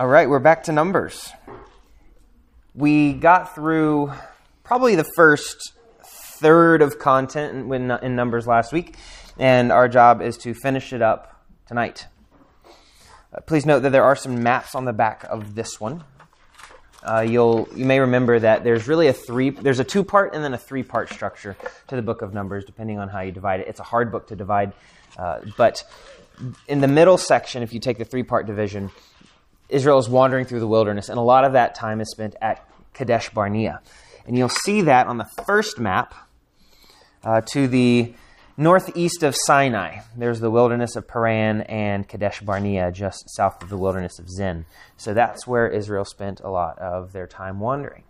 All right, we're back to Numbers. We got through probably the first third of content in, Numbers last week, and our job is to finish it up tonight. Uh, please note that there are some maps on the back of this one. Uh, you'll you may remember that there's really a three there's a two part and then a three part structure to the book of Numbers, depending on how you divide it. It's a hard book to divide, uh, but in the middle section, if you take the three part division, Israel is wandering through the wilderness, and a lot of that time is spent at Kadesh Barnea. And you'll see that on the first map uh, to the northeast of Sinai. There's the wilderness of Paran and Kadesh Barnea, just south of the wilderness of Zin. So that's where Israel spent a lot of their time wandering.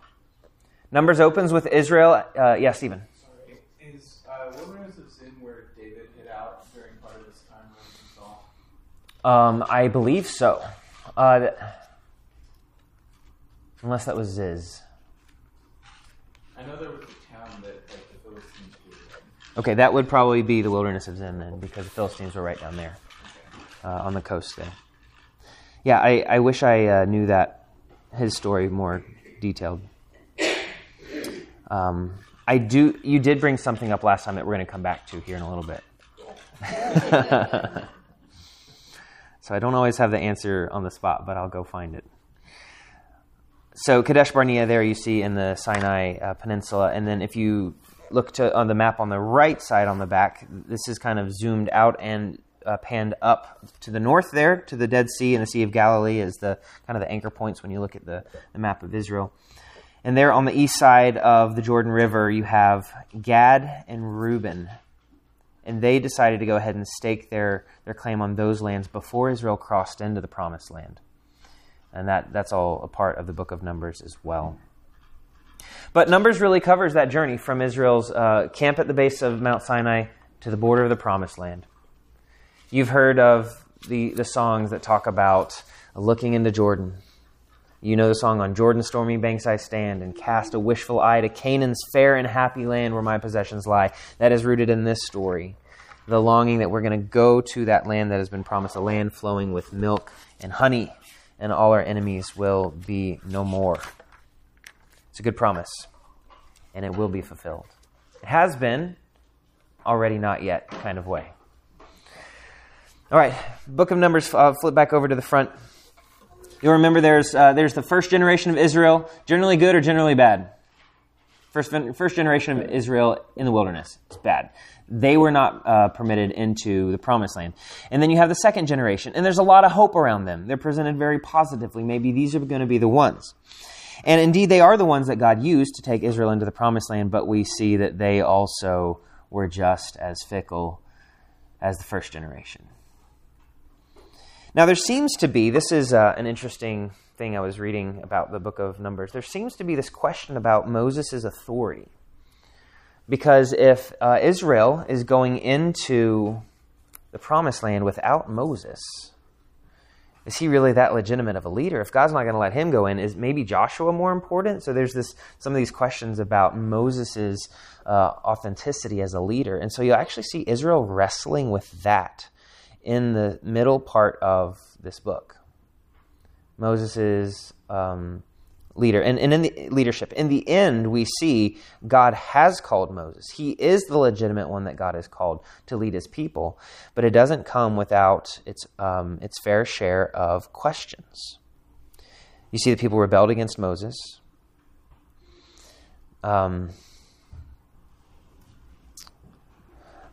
Numbers opens with Israel. Uh, yeah, Stephen. Sorry. Is uh, wilderness of Zin where David hid out during part of this time when Saul? Um, I believe so. Uh, unless that was Ziz. I know there was a town that like, the Philistines grew in. Okay, that would probably be the wilderness of Zin then, because the Philistines were right down there uh, on the coast there. Yeah, I, I wish I uh, knew that his story more detailed. Um, I do. You did bring something up last time that we're going to come back to here in a little bit. so I don't always have the answer on the spot, but I'll go find it. So Kadesh Barnea, there you see in the Sinai uh, Peninsula, and then if you look to on the map on the right side on the back, this is kind of zoomed out and uh, panned up to the north there to the Dead Sea and the Sea of Galilee as the kind of the anchor points when you look at the, the map of Israel. And there on the east side of the Jordan River, you have Gad and Reuben. And they decided to go ahead and stake their, their claim on those lands before Israel crossed into the promised land. And that, that's all a part of the book of Numbers as well. But Numbers really covers that journey from Israel's uh, camp at the base of Mount Sinai to the border of the promised land. You've heard of the, the songs that talk about looking into Jordan. You know the song on Jordan's stormy banks I stand and cast a wishful eye to Canaan's fair and happy land where my possessions lie. That is rooted in this story. The longing that we're going to go to that land that has been promised, a land flowing with milk and honey, and all our enemies will be no more. It's a good promise, and it will be fulfilled. It has been, already not yet kind of way. All right, Book of Numbers, uh, flip back over to the front. You'll remember there's, uh, there's the first generation of Israel, generally good or generally bad. First, first generation of Israel in the wilderness. It's bad. They were not uh, permitted into the promised land. And then you have the second generation, and there's a lot of hope around them. They're presented very positively. Maybe these are going to be the ones. And indeed, they are the ones that God used to take Israel into the promised land, but we see that they also were just as fickle as the first generation. Now, there seems to be, this is uh, an interesting thing I was reading about the book of Numbers. There seems to be this question about Moses' authority. Because if uh, Israel is going into the promised land without Moses, is he really that legitimate of a leader? If God's not going to let him go in, is maybe Joshua more important? So there's this some of these questions about Moses' uh, authenticity as a leader, and so you actually see Israel wrestling with that in the middle part of this book. Moses' um, leader. And, and in the leadership, in the end, we see God has called Moses. He is the legitimate one that God has called to lead his people, but it doesn't come without its, um, its fair share of questions. You see, the people rebelled against Moses. Um,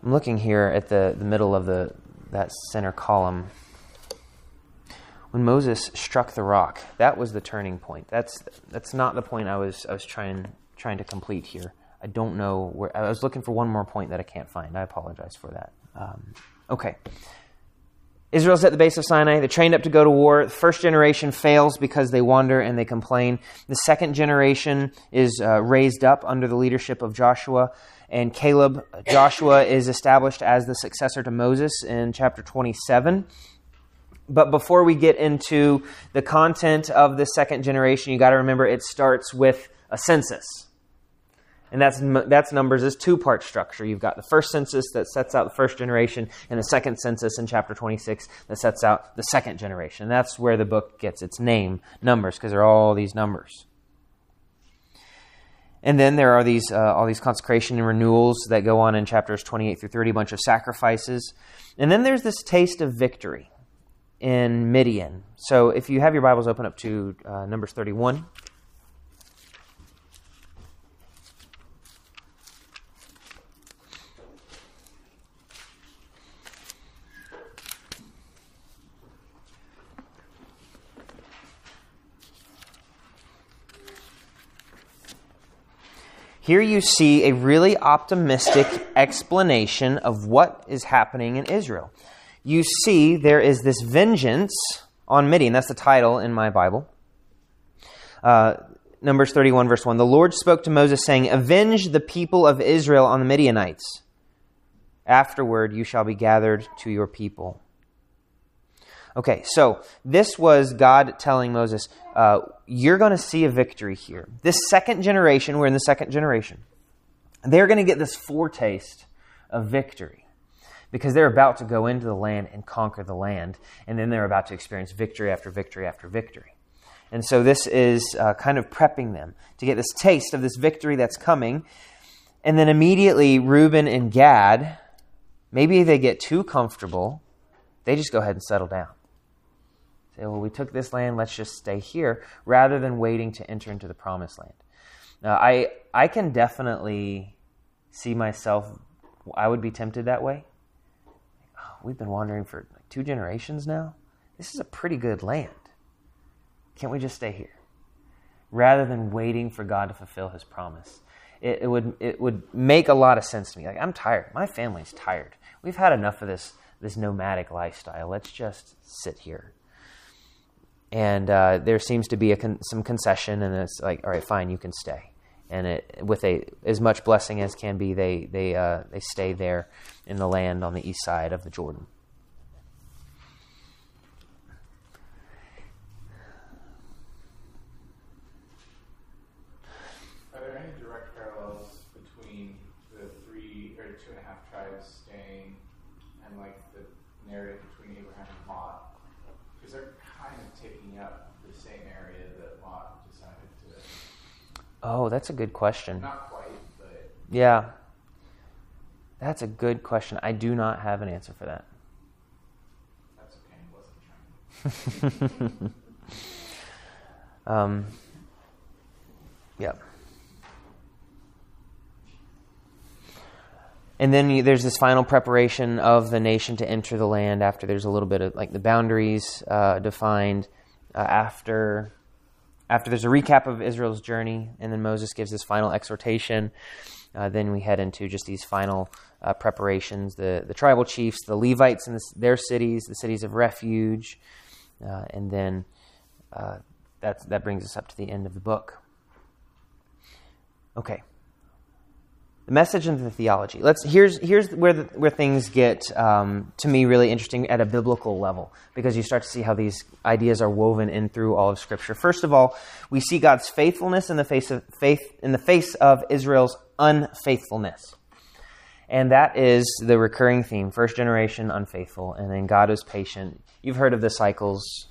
I'm looking here at the, the middle of the that center column when Moses struck the rock, that was the turning point. That's that's not the point I was I was trying trying to complete here. I don't know where I was looking for one more point that I can't find. I apologize for that. Um, okay. Israel's at the base of Sinai. They're trained up to go to war. The first generation fails because they wander and they complain. The second generation is uh, raised up under the leadership of Joshua and Caleb. Joshua is established as the successor to Moses in chapter 27. But before we get into the content of the second generation, you got to remember it starts with a census. And that's, that's Numbers' is two part structure. You've got the first census that sets out the first generation, and the second census in chapter 26 that sets out the second generation. That's where the book gets its name, Numbers, because there are all these numbers. And then there are these uh, all these consecration and renewals that go on in chapters 28 through 30, a bunch of sacrifices. And then there's this taste of victory in Midian. So if you have your Bibles open up to uh, Numbers 31. Here you see a really optimistic explanation of what is happening in Israel. You see, there is this vengeance on Midian. That's the title in my Bible. Uh, Numbers 31, verse 1. The Lord spoke to Moses, saying, Avenge the people of Israel on the Midianites. Afterward, you shall be gathered to your people. Okay, so this was God telling Moses, uh, You're going to see a victory here. This second generation, we're in the second generation, they're going to get this foretaste of victory because they're about to go into the land and conquer the land, and then they're about to experience victory after victory after victory. And so this is uh, kind of prepping them to get this taste of this victory that's coming. And then immediately, Reuben and Gad, maybe they get too comfortable, they just go ahead and settle down. Say, well, we took this land, let's just stay here, rather than waiting to enter into the promised land. Now, I, I can definitely see myself, I would be tempted that way. Oh, we've been wandering for like two generations now. This is a pretty good land. Can't we just stay here? Rather than waiting for God to fulfill his promise. It, it, would, it would make a lot of sense to me. Like, I'm tired. My family's tired. We've had enough of this, this nomadic lifestyle. Let's just sit here and uh, there seems to be con- some concession, and it's like, all right, fine, you can stay. And it, with a as much blessing as can be, they they uh, they stay there in the land on the east side of the Jordan. Are there any direct parallels between the three or two and a half tribes staying and like the narrative between Abraham and Lot? Because they're kind of taking up the same area that Lot decided to. Oh, that's a good question. Not quite, but Yeah, that's a good question. I do not have an answer for that. that's okay. I wasn't trying. Um, yeah. And then you, there's this final preparation of the nation to enter the land after there's a little bit of like the boundaries uh, defined. Uh, after after there's a recap of Israel's journey, and then Moses gives this final exhortation. Uh, then we head into just these final uh, preparations: the the tribal chiefs, the Levites, and their cities, the cities of refuge, uh, and then uh, that that brings us up to the end of the book. Okay. The message and the theology. Let's here's here's where the, where things get um, to me really interesting at a biblical level because you start to see how these ideas are woven in through all of Scripture. First of all, we see God's faithfulness in the face of faith in the face of Israel's unfaithfulness, and that is the recurring theme: first generation unfaithful, and then God is patient. You've heard of the cycles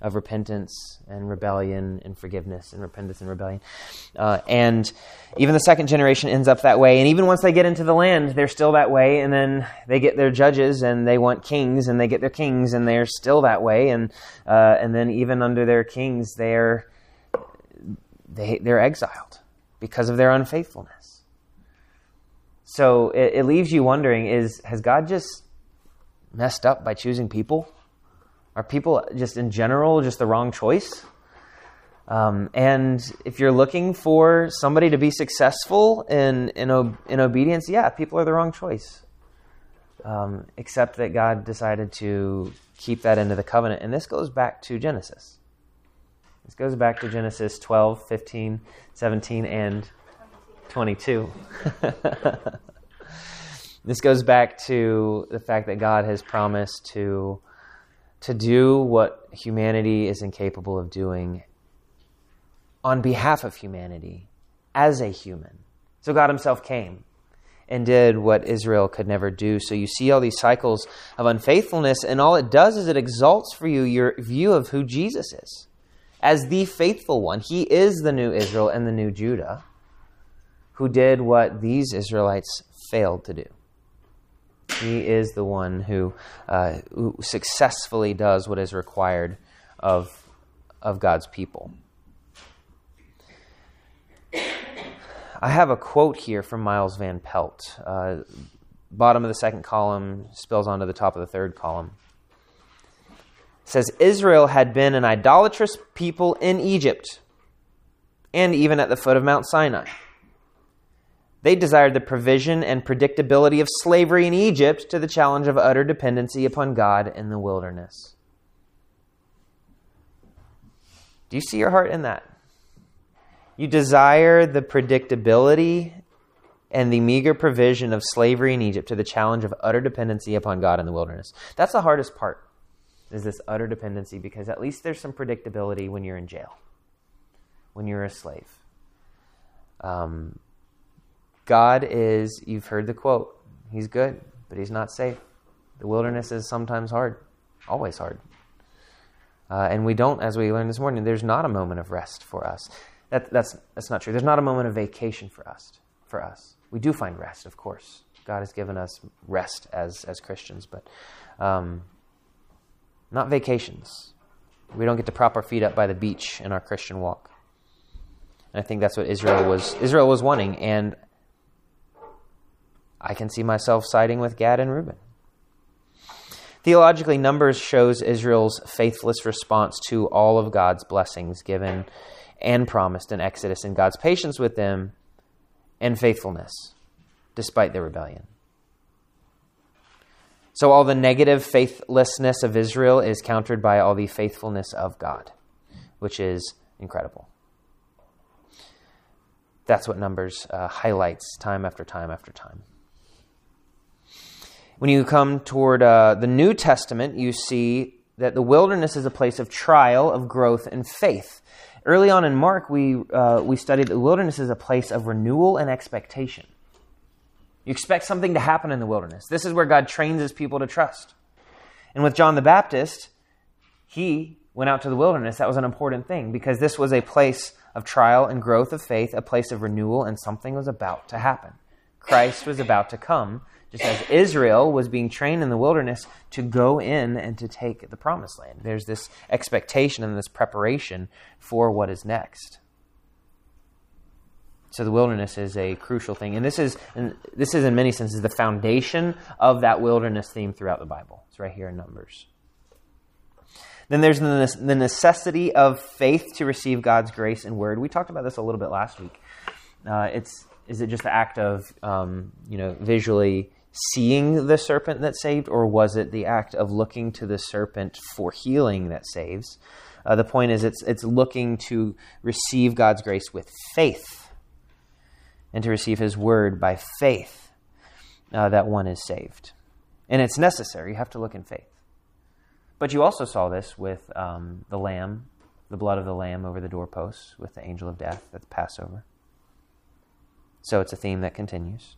of repentance and rebellion and forgiveness and repentance and rebellion. Uh, and even the second generation ends up that way. And even once they get into the land, they're still that way. And then they get their judges and they want kings and they get their kings and they're still that way. And, uh, and then even under their kings, they're, they, they're exiled because of their unfaithfulness. So it, it leaves you wondering is, has God just messed up by choosing people? Are people just in general just the wrong choice? Um, and if you're looking for somebody to be successful in, in, in obedience, yeah, people are the wrong choice. Um, except that God decided to keep that into the covenant. And this goes back to Genesis. This goes back to Genesis 12, 15, 17, and 22. this goes back to the fact that God has promised to to do what humanity is incapable of doing on behalf of humanity as a human, So God Himself came and did what Israel could never do. So you see all these cycles of unfaithfulness, and all it does is it exalts for you your view of who Jesus is as the faithful one. He is the new Israel and the new Judah who did what these Israelites failed to do. He is the one who, uh, who successfully does what is required of, of God's people. I have a quote here from Miles Van Pelt. Uh, bottom of the second column spills onto the top of the third column. It says Israel had been an idolatrous people in Egypt and even at the foot of Mount Sinai. They desired the provision and predictability of slavery in Egypt to the challenge of utter dependency upon God in the wilderness. Do you see your heart in that? You desire the predictability and the meager provision of slavery in Egypt to the challenge of utter dependency upon God in the wilderness. That's the hardest part, is this utter dependency, because at least there's some predictability when you're in jail, when you're a slave. Um, God is, you've heard the quote, He's good, but He's not safe. The wilderness is sometimes hard, always hard. Uh, and we don't, as we learned this morning, there's not a moment of rest for us. That, that's, that's not true. There's not a moment of vacation for us. For us, we do find rest, of course. God has given us rest as as Christians, but um, not vacations. We don't get to prop our feet up by the beach in our Christian walk. And I think that's what Israel was Israel was wanting, and I can see myself siding with Gad and Reuben. Theologically, Numbers shows Israel's faithless response to all of God's blessings given and promised in Exodus and God's patience with them and faithfulness despite their rebellion. So, all the negative faithlessness of Israel is countered by all the faithfulness of God, which is incredible. That's what Numbers uh, highlights time after time after time. When you come toward uh, the New Testament, you see that the wilderness is a place of trial, of growth, and faith. Early on in Mark, we, uh, we studied that the wilderness is a place of renewal and expectation. You expect something to happen in the wilderness. This is where God trains his people to trust. And with John the Baptist, he went out to the wilderness. That was an important thing because this was a place of trial and growth of faith, a place of renewal, and something was about to happen. Christ was about to come just as Israel was being trained in the wilderness to go in and to take the promised land. There's this expectation and this preparation for what is next. So the wilderness is a crucial thing, and this is and this is in many senses the foundation of that wilderness theme throughout the Bible. It's right here in Numbers. Then there's the necessity of faith to receive God's grace and word. We talked about this a little bit last week. Uh, it's is it just the act of um, you know visually seeing the serpent that saved, or was it the act of looking to the serpent for healing that saves? Uh, the point is, it's, it's looking to receive God's grace with faith and to receive His word by faith uh, that one is saved. And it's necessary. You have to look in faith. But you also saw this with um, the lamb, the blood of the lamb over the doorposts, with the angel of death at the Passover. So it's a theme that continues.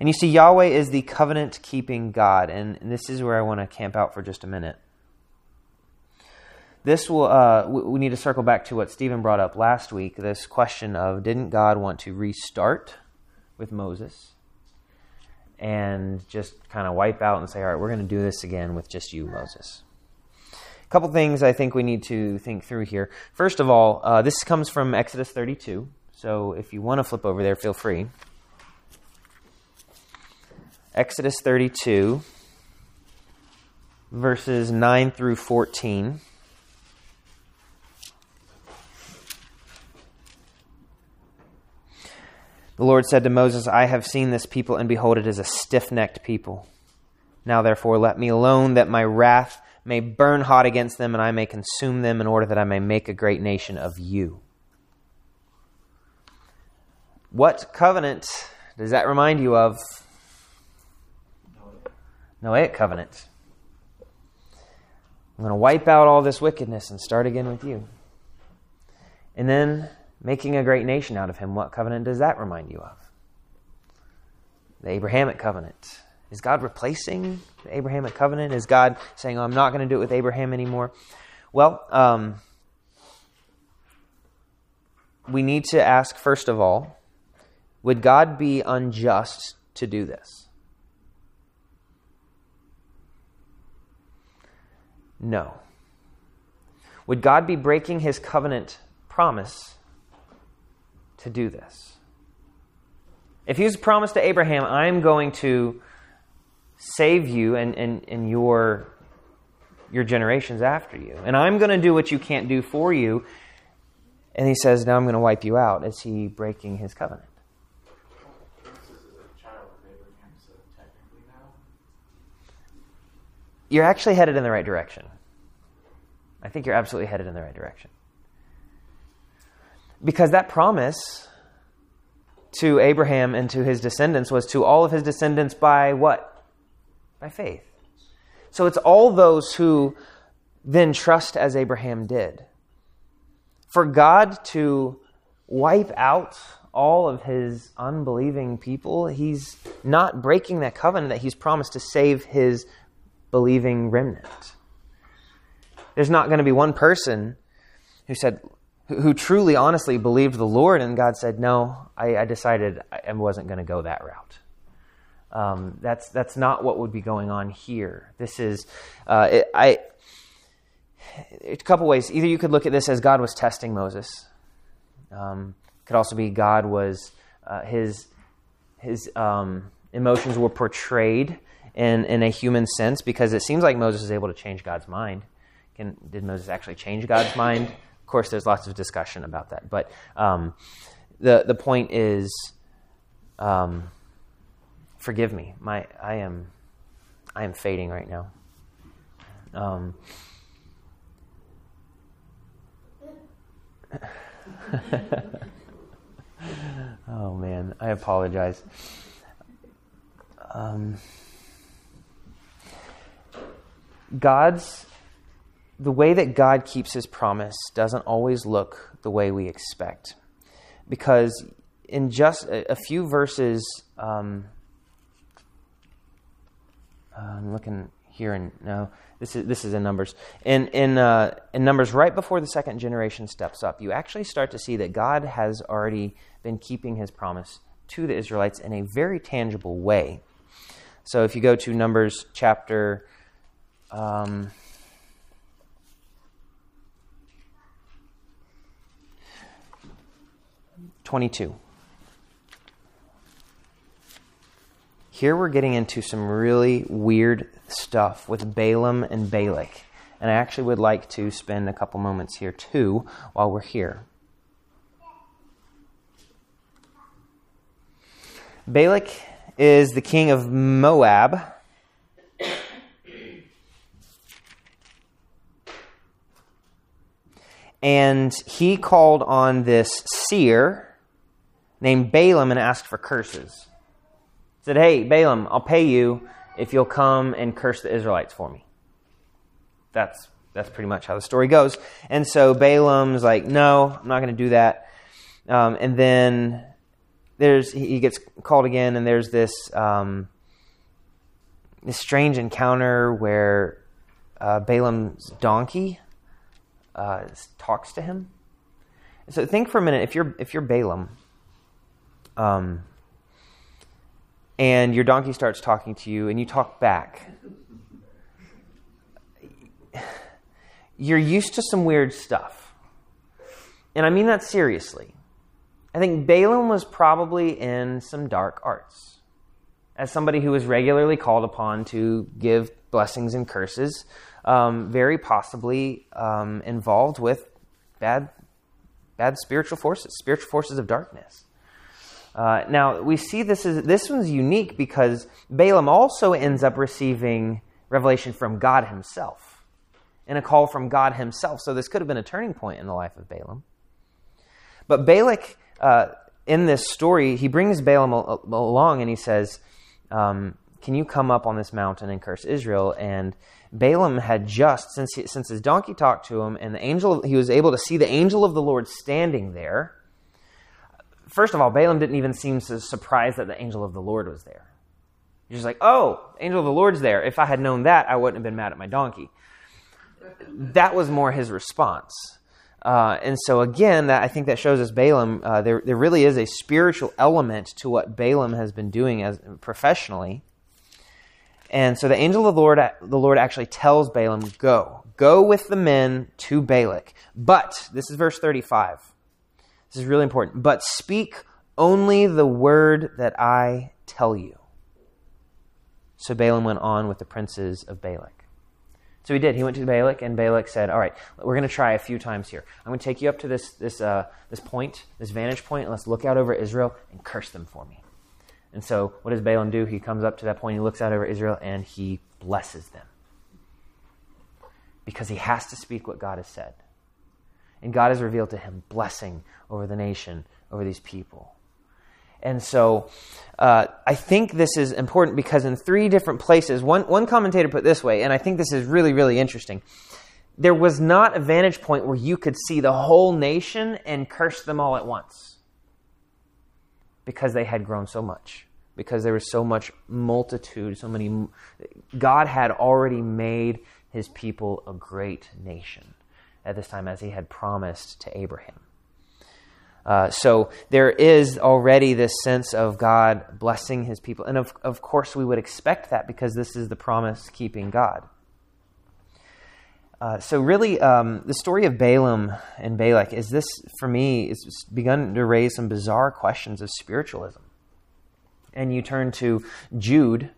And you see, Yahweh is the covenant keeping God. And, this is where I want to camp out for just a minute. This will, uh, we need to circle back to what Stephen brought up last week this question of didn't God want to restart with Moses and just kind of wipe out and say, all right, we're going to do this again with just you, Moses? A couple things I think we need to think through here. First of all, uh, this comes from Exodus 32. So if you want to flip over there, feel free. Exodus 32, verses 9 through 14. The Lord said to Moses, I have seen this people, and behold, it is a stiff necked people. Now, therefore, let me alone, that my wrath may burn hot against them, and I may consume them, in order that I may make a great nation of you. What covenant does that remind you of? Noahic covenant. I'm going to wipe out all this wickedness and start again with you. And then making a great nation out of him, what covenant does that remind you of? The Abrahamic covenant. Is God replacing the Abrahamic covenant? Is God saying, oh, I'm not going to do it with Abraham anymore? Well, um, we need to ask, first of all, would God be unjust to do this? No. Would God be breaking his covenant promise to do this? If he was promised to Abraham, I'm going to save you and, and, and your, your generations after you, and I'm going to do what you can't do for you, and he says, Now I'm going to wipe you out, is he breaking his covenant? You're actually headed in the right direction. I think you're absolutely headed in the right direction. Because that promise to Abraham and to his descendants was to all of his descendants by what? By faith. So it's all those who then trust as Abraham did. For God to wipe out all of his unbelieving people, he's not breaking that covenant that he's promised to save his believing remnant. There's not going to be one person who said, who truly, honestly believed the Lord, and God said, "No, I, I decided I wasn't going to go that route." Um, that's that's not what would be going on here. This is, uh, it, I. A couple ways. Either you could look at this as God was testing Moses. Um, could also be God was uh, his his um, emotions were portrayed in in a human sense because it seems like Moses is able to change God's mind. Can, did Moses actually change God's mind? Of course, there's lots of discussion about that. But um, the the point is, um, forgive me. My I am I am fading right now. Um, oh man, I apologize. Um, God's the way that God keeps his promise doesn't always look the way we expect. Because in just a, few verses, um, uh, I'm looking here and no, this is this is in Numbers. In in uh, in Numbers, right before the second generation steps up, you actually start to see that God has already been keeping His promise to the Israelites in a very tangible way. So if you go to Numbers chapter um, 22. Here we're getting into some really weird stuff with Balaam and Balak. And I actually would like to spend a couple moments here too while we're here. Balak is the king of Moab. And he called on this seer named Balaam and asked for curses. He said, Hey, Balaam, I'll pay you if you'll come and curse the Israelites for me. That's that's pretty much how the story goes. And so Balaam's like, No, I'm not going to do that. Um, and then there's he gets called again, and there's this um, this strange encounter where uh, Balaam's donkey uh, talks to him. So think for a minute if you're if you're Balaam um, and your donkey starts talking to you, and you talk back. You're used to some weird stuff. And I mean that seriously. I think Balaam was probably in some dark arts. As somebody who was regularly called upon to give blessings and curses, um, very possibly um, involved with bad, bad spiritual forces, spiritual forces of darkness. Uh, now we see this is this one's unique because Balaam also ends up receiving revelation from God Himself, and a call from God Himself. So this could have been a turning point in the life of Balaam. But Balak, uh, in this story, he brings Balaam along and he says, um, "Can you come up on this mountain and curse Israel?" And Balaam had just since he, since his donkey talked to him, and the angel he was able to see the angel of the Lord standing there first of all, Balaam didn't even seem surprised that the angel of the Lord was there. He's just like, oh, angel of the Lord's there. If I had known that, I wouldn't have been mad at my donkey. That was more his response. Uh, and so again, that, I think that shows us Balaam. Uh, there, there really is a spiritual element to what Balaam has been doing as professionally. And so the angel of the Lord, the Lord actually tells Balaam, "Go, go with the men to Balak." But this is verse thirty-five. This is really important. But speak only the word that I tell you. So Balaam went on with the princes of Balak. So he did. He went to Balak, and Balak said, "All right, we're going to try a few times here. I'm going to take you up to this this uh, this point, this vantage point, and let's look out over Israel and curse them for me." And so, what does Balaam do? He comes up to that point, he looks out over Israel, and he blesses them because he has to speak what God has said, and God has revealed to him blessing over the nation, over these people. And so uh, I think this is important because in three different places, one, one commentator put this way, and I think this is really, really interesting. There was not a vantage point where you could see the whole nation and curse them all at once because they had grown so much, because there was so much multitude, so many. God had already made his people a great nation at this time, as he had promised to Abraham. Uh, so there is already this sense of God blessing his people. And of, of course, we would expect that because this is the promise keeping God. Uh, so, really, um, the story of Balaam and Balak is this, for me, is begun to raise some bizarre questions of spiritualism. And you turn to Jude,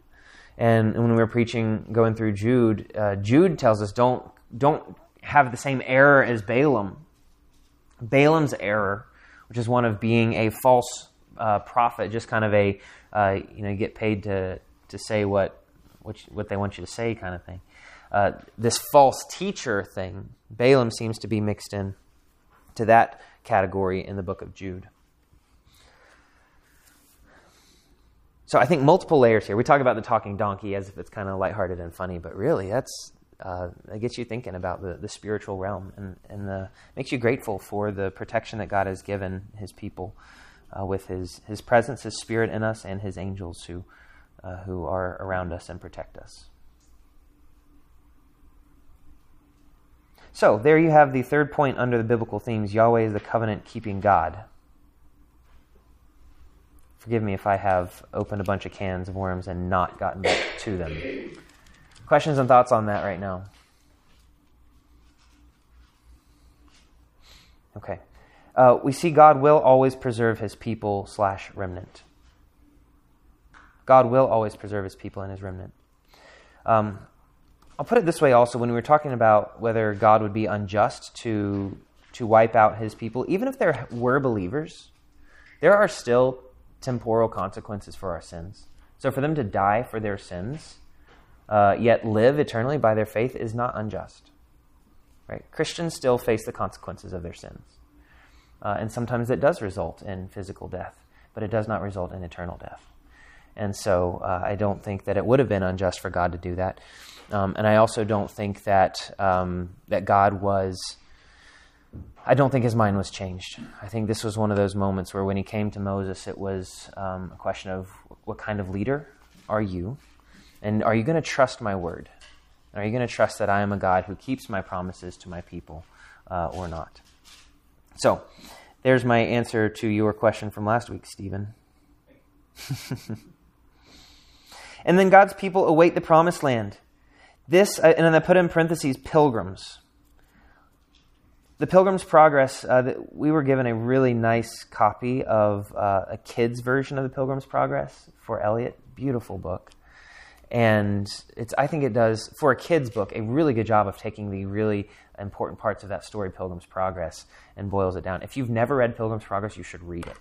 and when we were preaching, going through Jude, uh, Jude tells us don't, don't have the same error as Balaam. Balaam's error which is one of being a false uh, prophet, just kind of a uh, you know get paid to to say what what, what they want you to say kind of thing. Uh, this false teacher thing, Balaam seems to be mixed in to that category in the book of Jude. So I think multiple layers here. We talk about the talking donkey as if it's kind of lighthearted and funny, but really that's uh, it gets you thinking about the, the spiritual realm and, and the, makes you grateful for the protection that God has given his people uh, with his, his presence, his spirit in us, and his angels who, uh, who are around us and protect us. So, there you have the third point under the biblical themes Yahweh is the covenant keeping God. Forgive me if I have opened a bunch of cans of worms and not gotten back to them. Questions and thoughts on that right now? Okay. Uh, we see God will always preserve his people slash remnant. God will always preserve his people and his remnant. Um, I'll put it this way also when we were talking about whether God would be unjust to, to wipe out his people, even if there were believers, there are still temporal consequences for our sins. So for them to die for their sins, uh, yet live eternally by their faith is not unjust. Right? Christians still face the consequences of their sins. Uh, and sometimes it does result in physical death, but it does not result in eternal death. And so uh, I don't think that it would have been unjust for God to do that. Um, and I also don't think that, um, that God was. I don't think his mind was changed. I think this was one of those moments where when he came to Moses, it was um, a question of what kind of leader are you? And are you going to trust my word? Are you going to trust that I am a God who keeps my promises to my people uh, or not? So, there's my answer to your question from last week, Stephen. and then God's people await the promised land. This, uh, and then I put in parentheses, pilgrims. The Pilgrim's Progress, uh, we were given a really nice copy of uh, a kid's version of the Pilgrim's Progress for Elliot. Beautiful book and it's I think it does for a kid's book a really good job of taking the really important parts of that story, Pilgrim's Progress, and boils it down. If you've never read Pilgrim's Progress, you should read it.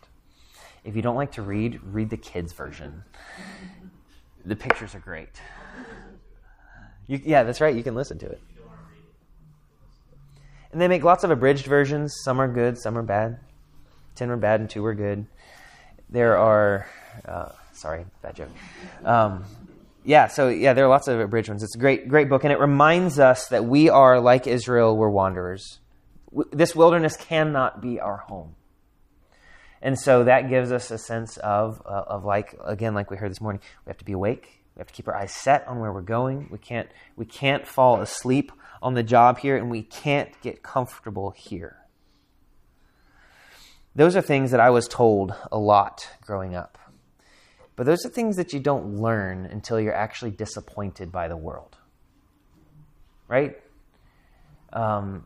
If you don't like to read, read the kids' version. The pictures are great. You, yeah, that's right. You can listen to it. And they make lots of abridged versions. Some are good, some are bad. Ten were bad, and two were good. There are, uh, sorry, bad joke. Um, yeah, so yeah, there are lots of abridged ones. It's a great, great book, and it reminds us that we are like Israel. We're wanderers. This wilderness cannot be our home, And so that gives us a sense of, uh, of like, again, like we heard this morning, we have to be awake. We have to keep our eyes set on where we're going. We can't, we can't fall asleep on the job here, and we can't get comfortable here. Those are things that I was told a lot growing up. But those are things that you don't learn until you're actually disappointed by the world. Right? Um,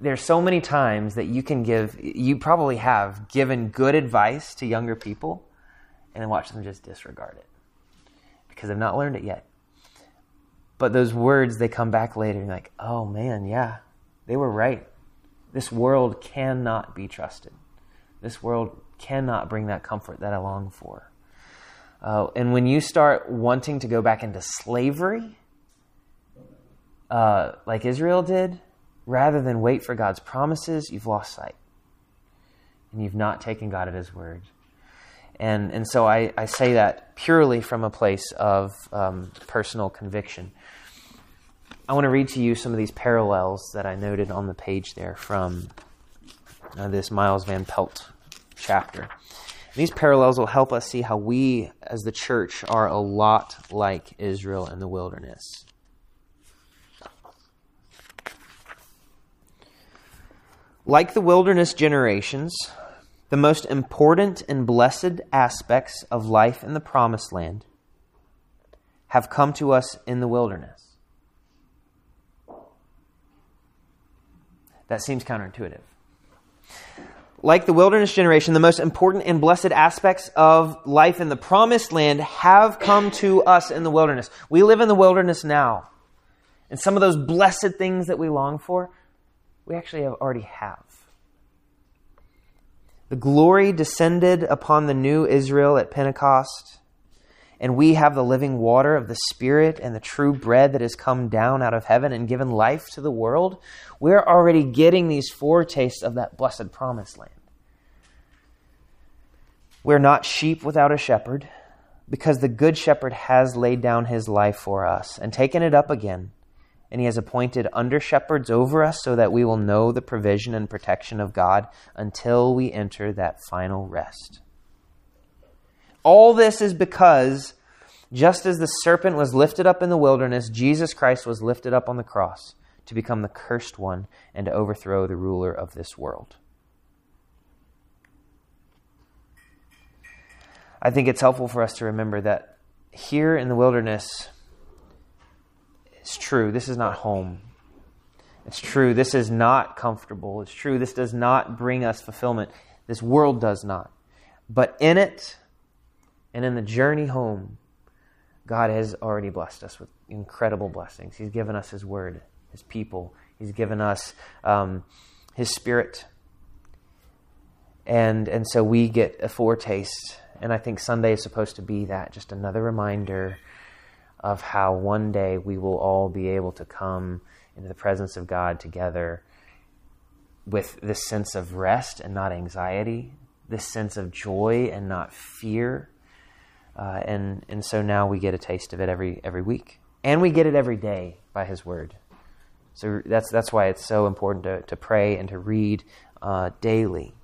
there's so many times that you can give, you probably have given good advice to younger people and then watch them just disregard it because they've not learned it yet. But those words, they come back later and you're like, oh man, yeah, they were right. This world cannot be trusted. This world cannot bring that comfort that I long for. Uh, and when you start wanting to go back into slavery, uh, like Israel did, rather than wait for God's promises, you've lost sight. And you've not taken God at His word. And, and so I, I say that purely from a place of um, personal conviction. I want to read to you some of these parallels that I noted on the page there from uh, this Miles Van Pelt chapter. These parallels will help us see how we, as the church, are a lot like Israel in the wilderness. Like the wilderness generations, the most important and blessed aspects of life in the promised land have come to us in the wilderness. That seems counterintuitive. Like the wilderness generation, the most important and blessed aspects of life in the promised land have come to us in the wilderness. We live in the wilderness now. And some of those blessed things that we long for, we actually have already have. The glory descended upon the new Israel at Pentecost, and we have the living water of the Spirit and the true bread that has come down out of heaven and given life to the world. We're already getting these foretastes of that blessed promised land. We're not sheep without a shepherd, because the good shepherd has laid down his life for us and taken it up again and he has appointed under shepherds over us so that we will know the provision and protection of God until we enter that final rest. All this is because just as the serpent was lifted up in the wilderness, Jesus Christ was lifted up on the cross to become the cursed one and to overthrow the ruler of this world. I think it's helpful for us to remember that here in the wilderness, it's true, this is not home. It's true, this is not comfortable. It's true, this does not bring us fulfillment. This world does not. But in it, and in the journey home, God has already blessed us with incredible blessings. He's given us His Word, His people. He's given us um, His Spirit. And, and so we get a foretaste. And I think Sunday is supposed to be that just another reminder of how one day we will all be able to come into the presence of God together with this sense of rest and not anxiety, this sense of joy and not fear. Uh, and, and so now we get a taste of it every, every week. And we get it every day by His Word. So that's, that's why it's so important to, to pray and to read uh, daily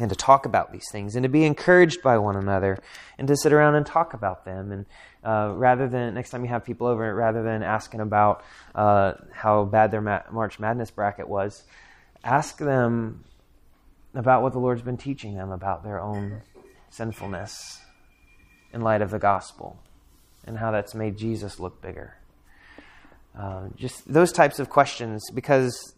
and to talk about these things and to be encouraged by one another and to sit around and talk about them and uh, rather than next time you have people over rather than asking about uh, how bad their Ma- march madness bracket was ask them about what the lord's been teaching them about their own sinfulness in light of the gospel and how that's made jesus look bigger uh, just those types of questions because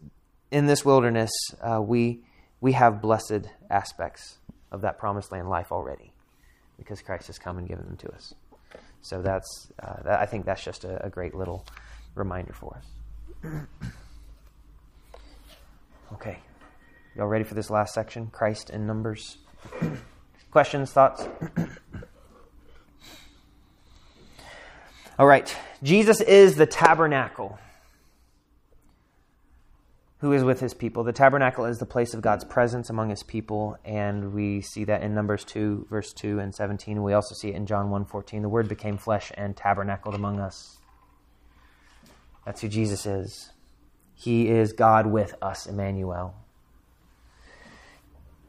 in this wilderness uh, we we have blessed aspects of that promised land life already because Christ has come and given them to us. So that's, uh, that, I think that's just a, a great little reminder for us. okay. Y'all ready for this last section? Christ in Numbers. Questions, thoughts? All right. Jesus is the tabernacle who is with his people. The tabernacle is the place of God's presence among his people, and we see that in Numbers 2, verse 2 and 17. We also see it in John 1 14. The Word became flesh and tabernacled among us. That's who Jesus is. He is God with us, Emmanuel.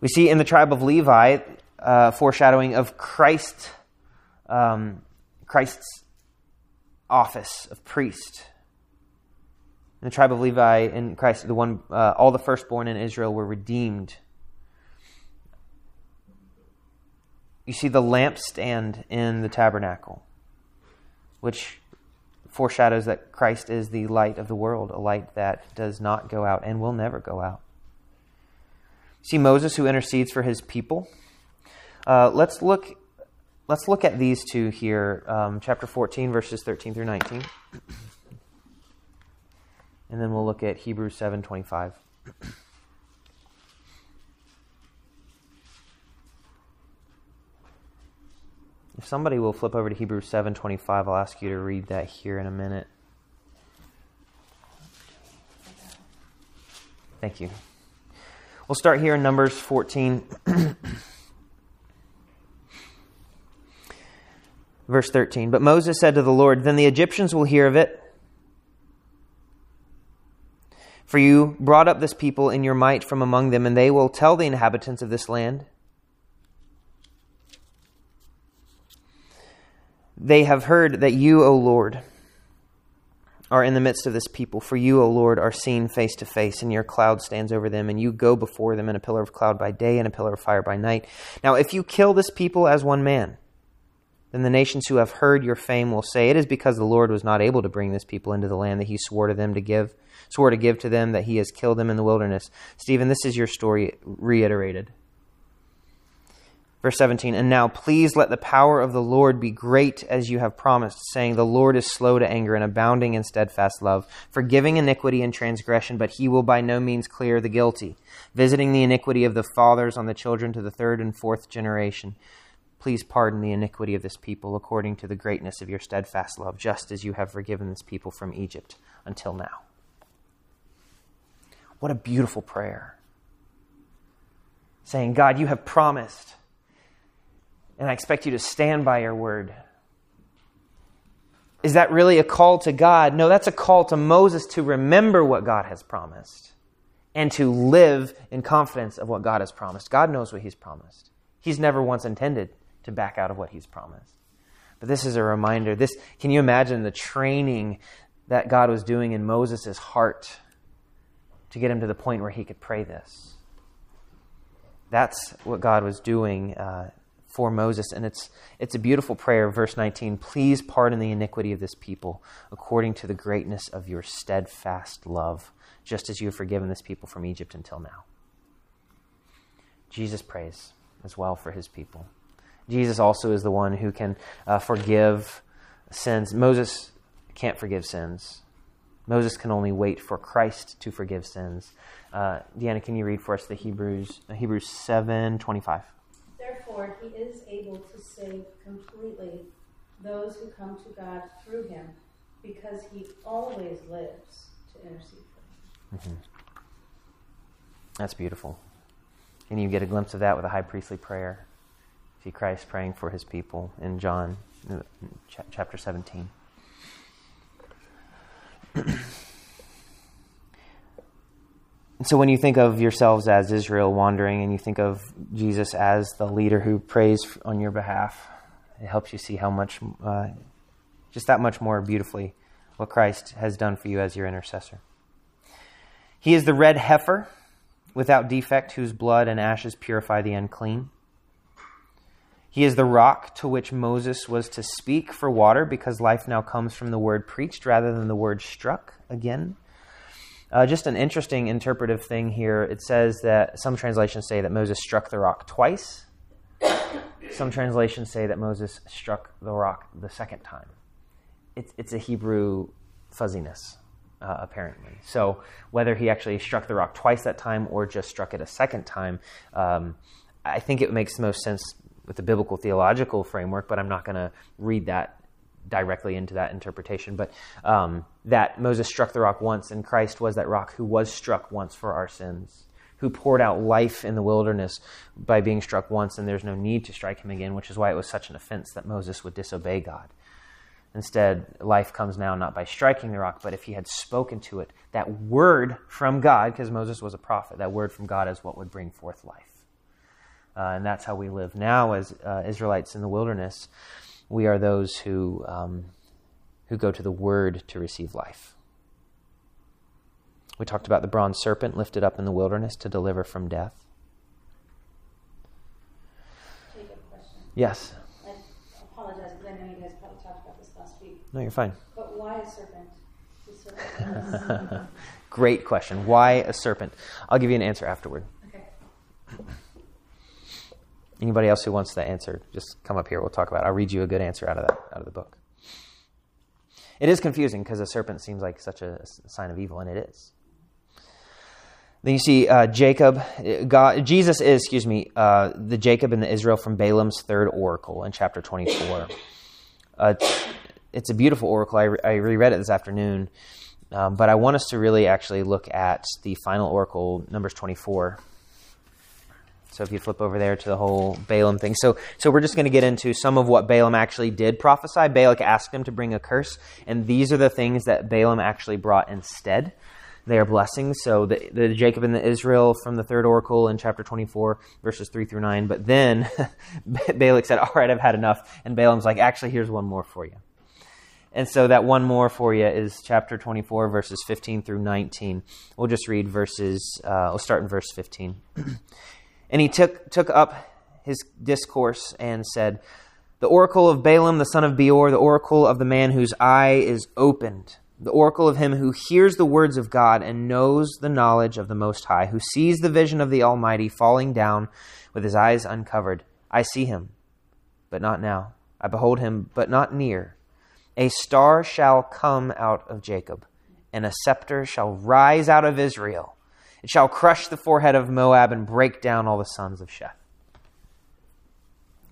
We see in the tribe of Levi uh, foreshadowing of Christ, um, Christ's office of priest. In the tribe of Levi, in Christ, the one, uh, all the firstborn in Israel were redeemed. You see the lampstand in the tabernacle, which foreshadows that Christ is the light of the world, a light that does not go out and will never go out. See Moses who intercedes for his people. Uh, let's look. Let's look at these two here, um, chapter 14, verses 13 through 19. And then we'll look at Hebrews 7:25. If somebody will flip over to Hebrews 7:25, I'll ask you to read that here in a minute. Thank you. We'll start here in Numbers 14. Verse 13. But Moses said to the Lord, Then the Egyptians will hear of it. For you brought up this people in your might from among them, and they will tell the inhabitants of this land. They have heard that you, O Lord, are in the midst of this people. For you, O Lord, are seen face to face, and your cloud stands over them, and you go before them in a pillar of cloud by day and a pillar of fire by night. Now, if you kill this people as one man, then the nations who have heard your fame will say, It is because the Lord was not able to bring this people into the land that he swore to them to give, swore to give to them that he has killed them in the wilderness. Stephen, this is your story reiterated. Verse 17, and now please let the power of the Lord be great as you have promised, saying, The Lord is slow to anger and abounding in steadfast love, forgiving iniquity and transgression, but he will by no means clear the guilty, visiting the iniquity of the fathers on the children to the third and fourth generation. Please pardon the iniquity of this people according to the greatness of your steadfast love, just as you have forgiven this people from Egypt until now. What a beautiful prayer. Saying, God, you have promised and I expect you to stand by your word. Is that really a call to God? No, that's a call to Moses to remember what God has promised and to live in confidence of what God has promised. God knows what He's promised. He's never once intended to back out of what He's promised. But this is a reminder. This can you imagine the training that God was doing in Moses' heart to get him to the point where he could pray this? That's what God was doing uh, for Moses. And it's, it's a beautiful prayer, verse 19. Please pardon the iniquity of this people according to the greatness of your steadfast love, just as you have forgiven this people from Egypt until now. Jesus prays as well for his people. Jesus also is the one who can uh, forgive sins. Moses can't forgive sins. Moses can only wait for Christ to forgive sins. Uh, Deanna, can you read for us the Hebrews uh, Hebrews seven twenty five? Therefore, he is able to save completely those who come to God through him, because he always lives to intercede for them. Mm-hmm. That's beautiful. And you get a glimpse of that with a high priestly prayer. See Christ praying for his people in John chapter 17. So when you think of yourselves as Israel wandering and you think of Jesus as the leader who prays on your behalf, it helps you see how much, uh, just that much more beautifully, what Christ has done for you as your intercessor. He is the red heifer without defect, whose blood and ashes purify the unclean. He is the rock to which Moses was to speak for water because life now comes from the word preached rather than the word struck again. Uh, just an interesting interpretive thing here. It says that some translations say that Moses struck the rock twice. Some translations say that Moses struck the rock the second time. It's, it's a Hebrew fuzziness, uh, apparently. So whether he actually struck the rock twice that time or just struck it a second time, um, I think it makes the most sense with the biblical theological framework, but I'm not going to read that directly into that interpretation, but um, that Moses struck the rock once, and Christ was that rock who was struck once for our sins, who poured out life in the wilderness by being struck once, and there's no need to strike him again, which is why it was such an offense that Moses would disobey God. Instead, life comes now not by striking the rock, but if he had spoken to it, that word from God, because Moses was a prophet, that word from God is what would bring forth life. Uh, and that's how we live now as uh, Israelites in the wilderness. We are those who, um, who go to the Word to receive life. We talked about the bronze serpent lifted up in the wilderness to deliver from death. Jacob. Yes. I apologize because I know you guys probably talked about this last week. No, you're fine. But why a serpent? Serpent Great question. Why a serpent? I'll give you an answer afterward. okay. Anybody else who wants that answer, just come up here. We'll talk about it. I'll read you a good answer out of that, out of the book. It is confusing because a serpent seems like such a sign of evil, and it is. Then you see uh, Jacob, God, Jesus is, excuse me, uh, the Jacob and the Israel from Balaam's third oracle in chapter 24. Uh, it's, it's a beautiful oracle. I, re- I reread it this afternoon, um, but I want us to really actually look at the final oracle, Numbers 24. So if you flip over there to the whole Balaam thing. So, so we're just going to get into some of what Balaam actually did prophesy. Balak asked him to bring a curse, and these are the things that Balaam actually brought instead. They are blessings. So the, the Jacob and the Israel from the third oracle in chapter 24, verses 3 through 9. But then Balak said, All right, I've had enough. And Balaam's like, Actually, here's one more for you. And so that one more for you is chapter 24, verses 15 through 19. We'll just read verses, uh, we'll start in verse 15. and he took, took up his discourse and said, The oracle of Balaam, the son of Beor, the oracle of the man whose eye is opened the oracle of him who hears the words of God and knows the knowledge of the Most High, who sees the vision of the Almighty falling down with his eyes uncovered. I see him, but not now. I behold him, but not near. A star shall come out of Jacob, and a scepter shall rise out of Israel. It shall crush the forehead of Moab and break down all the sons of Sheth.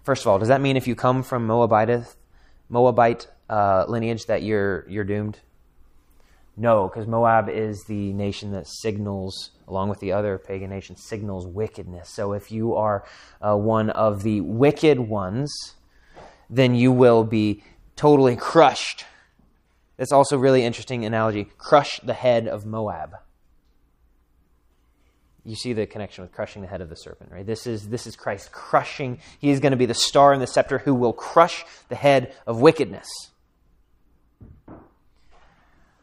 First of all, does that mean if you come from Moabite, Moabite uh, lineage that you're you're doomed? No, because Moab is the nation that signals, along with the other pagan nations, signals wickedness. So if you are uh, one of the wicked ones, then you will be totally crushed. That's also really interesting analogy. Crush the head of Moab. You see the connection with crushing the head of the serpent, right? This is this is Christ crushing. He is going to be the star and the scepter who will crush the head of wickedness.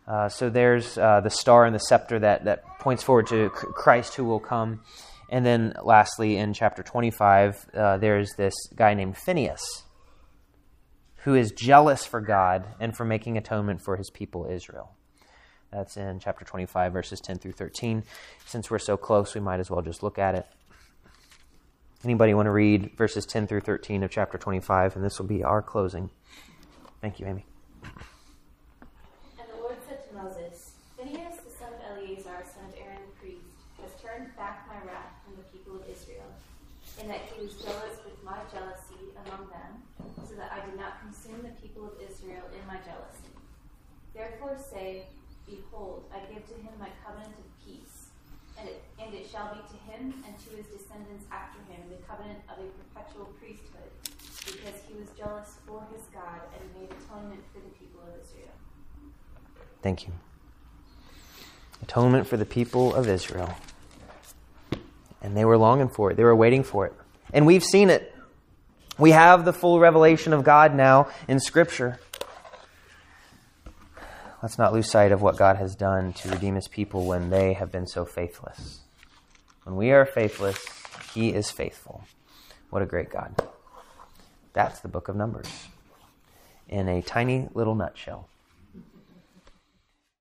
Uh, so there's uh, the star and the scepter that, that points forward to Christ who will come. And then lastly, in chapter 25, uh, there's this guy named Phinehas who is jealous for God and for making atonement for his people Israel. That's in chapter 25, verses 10 through 13. Since we're so close, we might as well just look at it. Anybody want to read verses 10 through 13 of chapter 25? And this will be our closing. Thank you, Amy. And the Lord said to Moses, Phinehas, the son of Eleazar, son of Aaron the priest, has turned back my wrath from the people of Israel, in that he was jealous with my jealousy among them, so that I did not consume the people of Israel in my jealousy. Therefore say, Behold, I give to him my covenant of peace, and it, shall be to him and to his descendants after him the covenant of a perpetual priesthood, because he was jealous for his God and made atonement for the people of Israel. Thank you. Atonement for the people of Israel. And they were longing for it, they were waiting for it. And we've seen it. We have the full revelation of God now in Scripture. Let's not lose sight of what God has done to redeem his people when they have been so faithless. When we are faithless, he is faithful. What a great God. That's the book of Numbers in a tiny little nutshell.